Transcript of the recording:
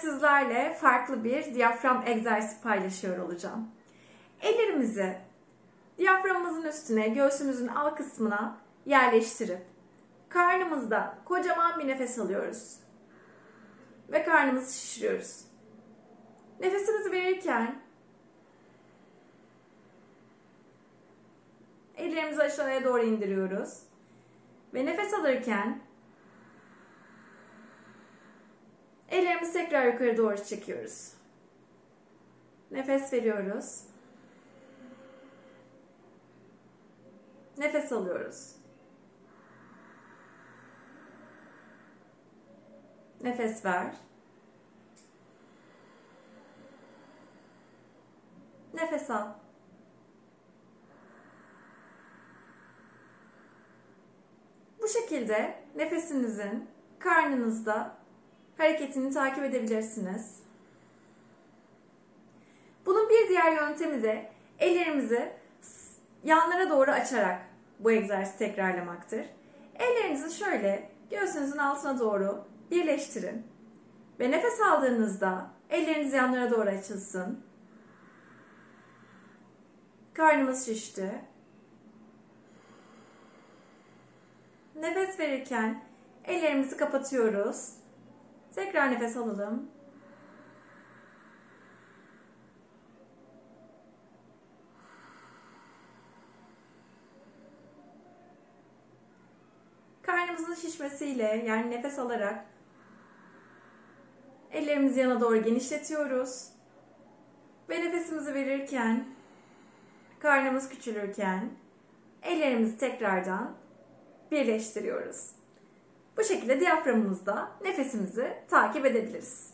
sizlerle farklı bir diyafram egzersizi paylaşıyor olacağım. Ellerimizi diyaframımızın üstüne, göğsümüzün alt kısmına yerleştirip karnımızda kocaman bir nefes alıyoruz. Ve karnımızı şişiriyoruz. Nefesimizi verirken ellerimizi aşağıya doğru indiriyoruz. Ve nefes alırken Ellerimizi tekrar yukarı doğru çekiyoruz. Nefes veriyoruz. Nefes alıyoruz. Nefes ver. Nefes al. Bu şekilde nefesinizin karnınızda hareketini takip edebilirsiniz. Bunun bir diğer yöntemi de ellerimizi yanlara doğru açarak bu egzersizi tekrarlamaktır. Ellerinizi şöyle göğsünüzün altına doğru birleştirin. Ve nefes aldığınızda elleriniz yanlara doğru açılsın. Karnımız şişti. Nefes verirken ellerimizi kapatıyoruz. Tekrar nefes alalım. Karnımızın şişmesiyle yani nefes alarak ellerimizi yana doğru genişletiyoruz. Ve nefesimizi verirken karnımız küçülürken ellerimizi tekrardan birleştiriyoruz. Bu şekilde diyaframımızda nefesimizi takip edebiliriz.